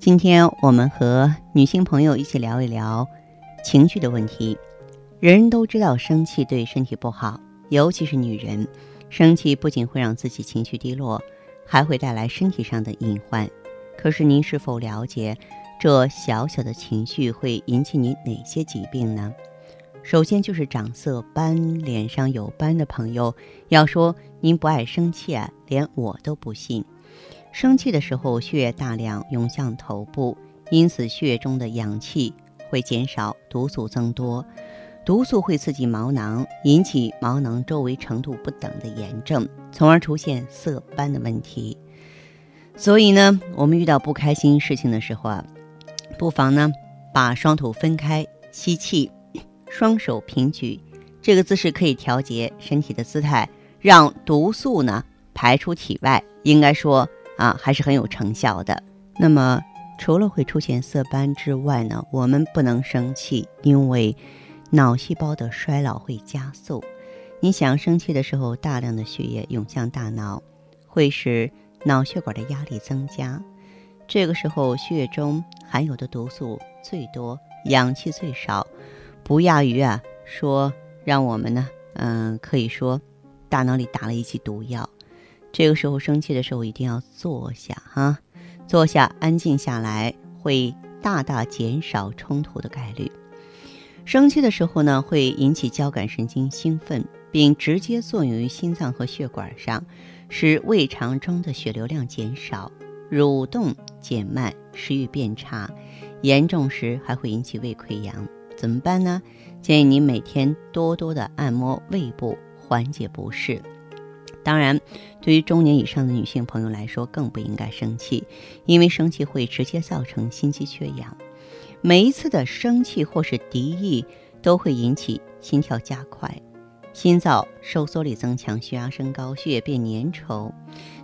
今天我们和女性朋友一起聊一聊情绪的问题。人人都知道生气对身体不好，尤其是女人，生气不仅会让自己情绪低落，还会带来身体上的隐患。可是您是否了解，这小小的情绪会引起你哪些疾病呢？首先就是长色斑，脸上有斑的朋友，要说您不爱生气啊，连我都不信。生气的时候，血液大量涌向头部，因此血液中的氧气会减少，毒素增多。毒素会刺激毛囊，引起毛囊周围程度不等的炎症，从而出现色斑的问题。所以呢，我们遇到不开心事情的时候啊，不妨呢把双腿分开，吸气，双手平举，这个姿势可以调节身体的姿态，让毒素呢排出体外。应该说。啊，还是很有成效的。那么，除了会出现色斑之外呢，我们不能生气，因为脑细胞的衰老会加速。你想生气的时候，大量的血液涌向大脑，会使脑血管的压力增加。这个时候，血液中含有的毒素最多，氧气最少，不亚于啊说让我们呢，嗯，可以说大脑里打了一剂毒药。这个时候生气的时候一定要坐下哈，坐下安静下来，会大大减少冲突的概率。生气的时候呢，会引起交感神经兴奋，并直接作用于心脏和血管上，使胃肠中的血流量减少，蠕动减慢，食欲变差，严重时还会引起胃溃疡。怎么办呢？建议您每天多多的按摩胃部，缓解不适。当然，对于中年以上的女性朋友来说，更不应该生气，因为生气会直接造成心肌缺氧。每一次的生气或是敌意，都会引起心跳加快、心脏收缩力增强、血压升高、血液变粘稠，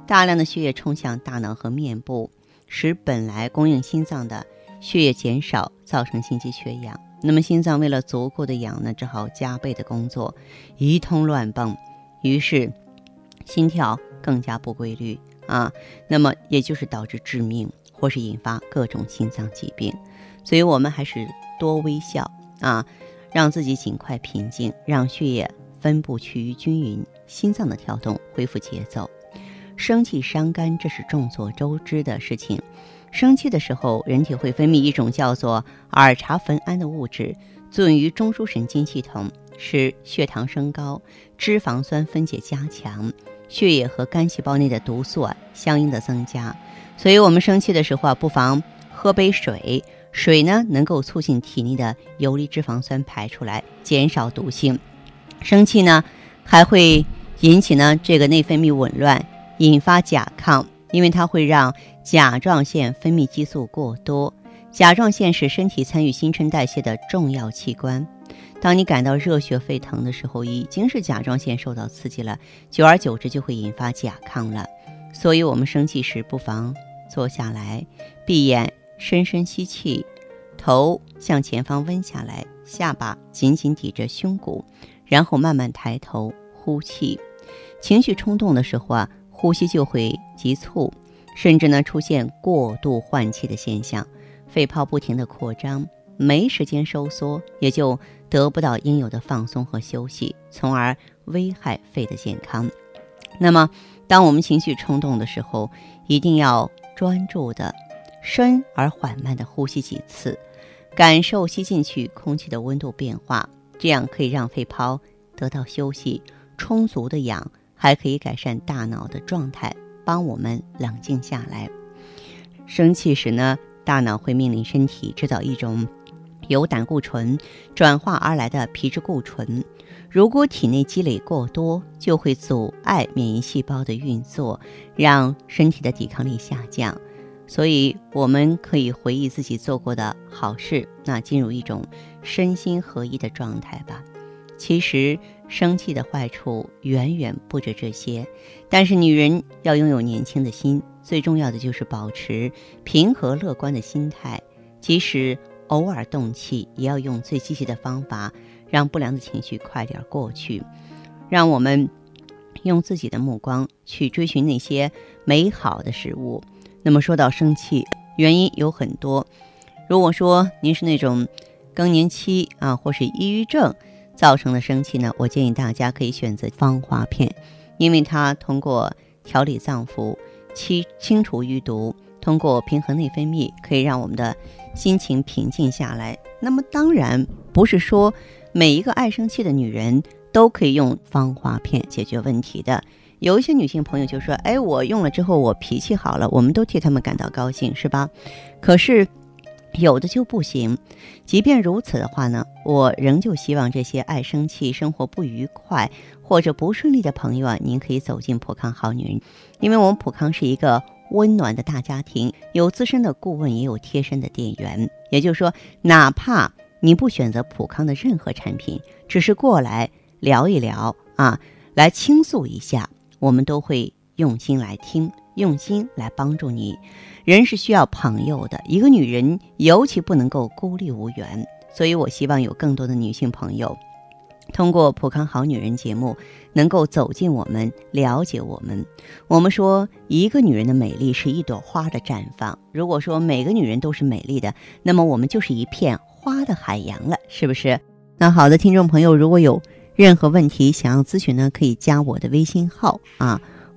大量的血液冲向大脑和面部，使本来供应心脏的血液减少，造成心肌缺氧。那么心脏为了足够的氧呢，只好加倍的工作，一通乱蹦，于是。心跳更加不规律啊，那么也就是导致致命或是引发各种心脏疾病，所以我们还是多微笑啊，让自己尽快平静，让血液分布趋于均匀，心脏的跳动恢复节奏。生气伤肝，这是众所周知的事情。生气的时候，人体会分泌一种叫做儿茶酚胺的物质，作用于中枢神经系统，使血糖升高，脂肪酸分解加强。血液和肝细胞内的毒素啊，相应的增加，所以我们生气的时候啊，不妨喝杯水，水呢能够促进体内的游离脂肪酸排出来，减少毒性。生气呢还会引起呢这个内分泌紊乱，引发甲亢，因为它会让甲状腺分泌激素过多。甲状腺是身体参与新陈代谢的重要器官。当你感到热血沸腾的时候，已经是甲状腺受到刺激了，久而久之就会引发甲亢了。所以，我们生气时不妨坐下来，闭眼，深深吸气，头向前方温下来，下巴紧紧抵着胸骨，然后慢慢抬头呼气。情绪冲动的时候啊，呼吸就会急促，甚至呢出现过度换气的现象，肺泡不停地扩张。没时间收缩，也就得不到应有的放松和休息，从而危害肺的健康。那么，当我们情绪冲动的时候，一定要专注的、深而缓慢的呼吸几次，感受吸进去空气的温度变化，这样可以让肺泡得到休息，充足的氧还可以改善大脑的状态，帮我们冷静下来。生气时呢，大脑会命令身体制造一种。由胆固醇转化而来的皮质固醇，如果体内积累过多，就会阻碍免疫细胞的运作，让身体的抵抗力下降。所以我们可以回忆自己做过的好事，那进入一种身心合一的状态吧。其实生气的坏处远远不止这些，但是女人要拥有年轻的心，最重要的就是保持平和乐观的心态，即使偶尔动气，也要用最积极的方法，让不良的情绪快点过去。让我们用自己的目光去追寻那些美好的事物。那么说到生气，原因有很多。如果说您是那种更年期啊，或是抑郁症造成的生气呢，我建议大家可以选择芳华片，因为它通过调理脏腑、清清除淤毒，通过平衡内分泌，可以让我们的心情平静下来。那么当然不是说每一个爱生气的女人都可以用芳华片解决问题的。有一些女性朋友就说：“哎，我用了之后，我脾气好了。”我们都替他们感到高兴，是吧？可是有的就不行。即便如此的话呢，我仍旧希望这些爱生气、生活不愉快或者不顺利的朋友啊，您可以走进普康好女人，因为我们普康是一个温暖的大家庭，有资深的顾问，也有贴身的店员。也就是说，哪怕你不选择普康的任何产品，只是过来聊一聊啊，来倾诉一下。我们都会用心来听，用心来帮助你。人是需要朋友的，一个女人尤其不能够孤立无援。所以我希望有更多的女性朋友，通过《普康好女人》节目，能够走进我们，了解我们。我们说，一个女人的美丽是一朵花的绽放。如果说每个女人都是美丽的，那么我们就是一片花的海洋了，是不是？那好的，听众朋友，如果有。任何问题想要咨询呢，可以加我的微信号啊，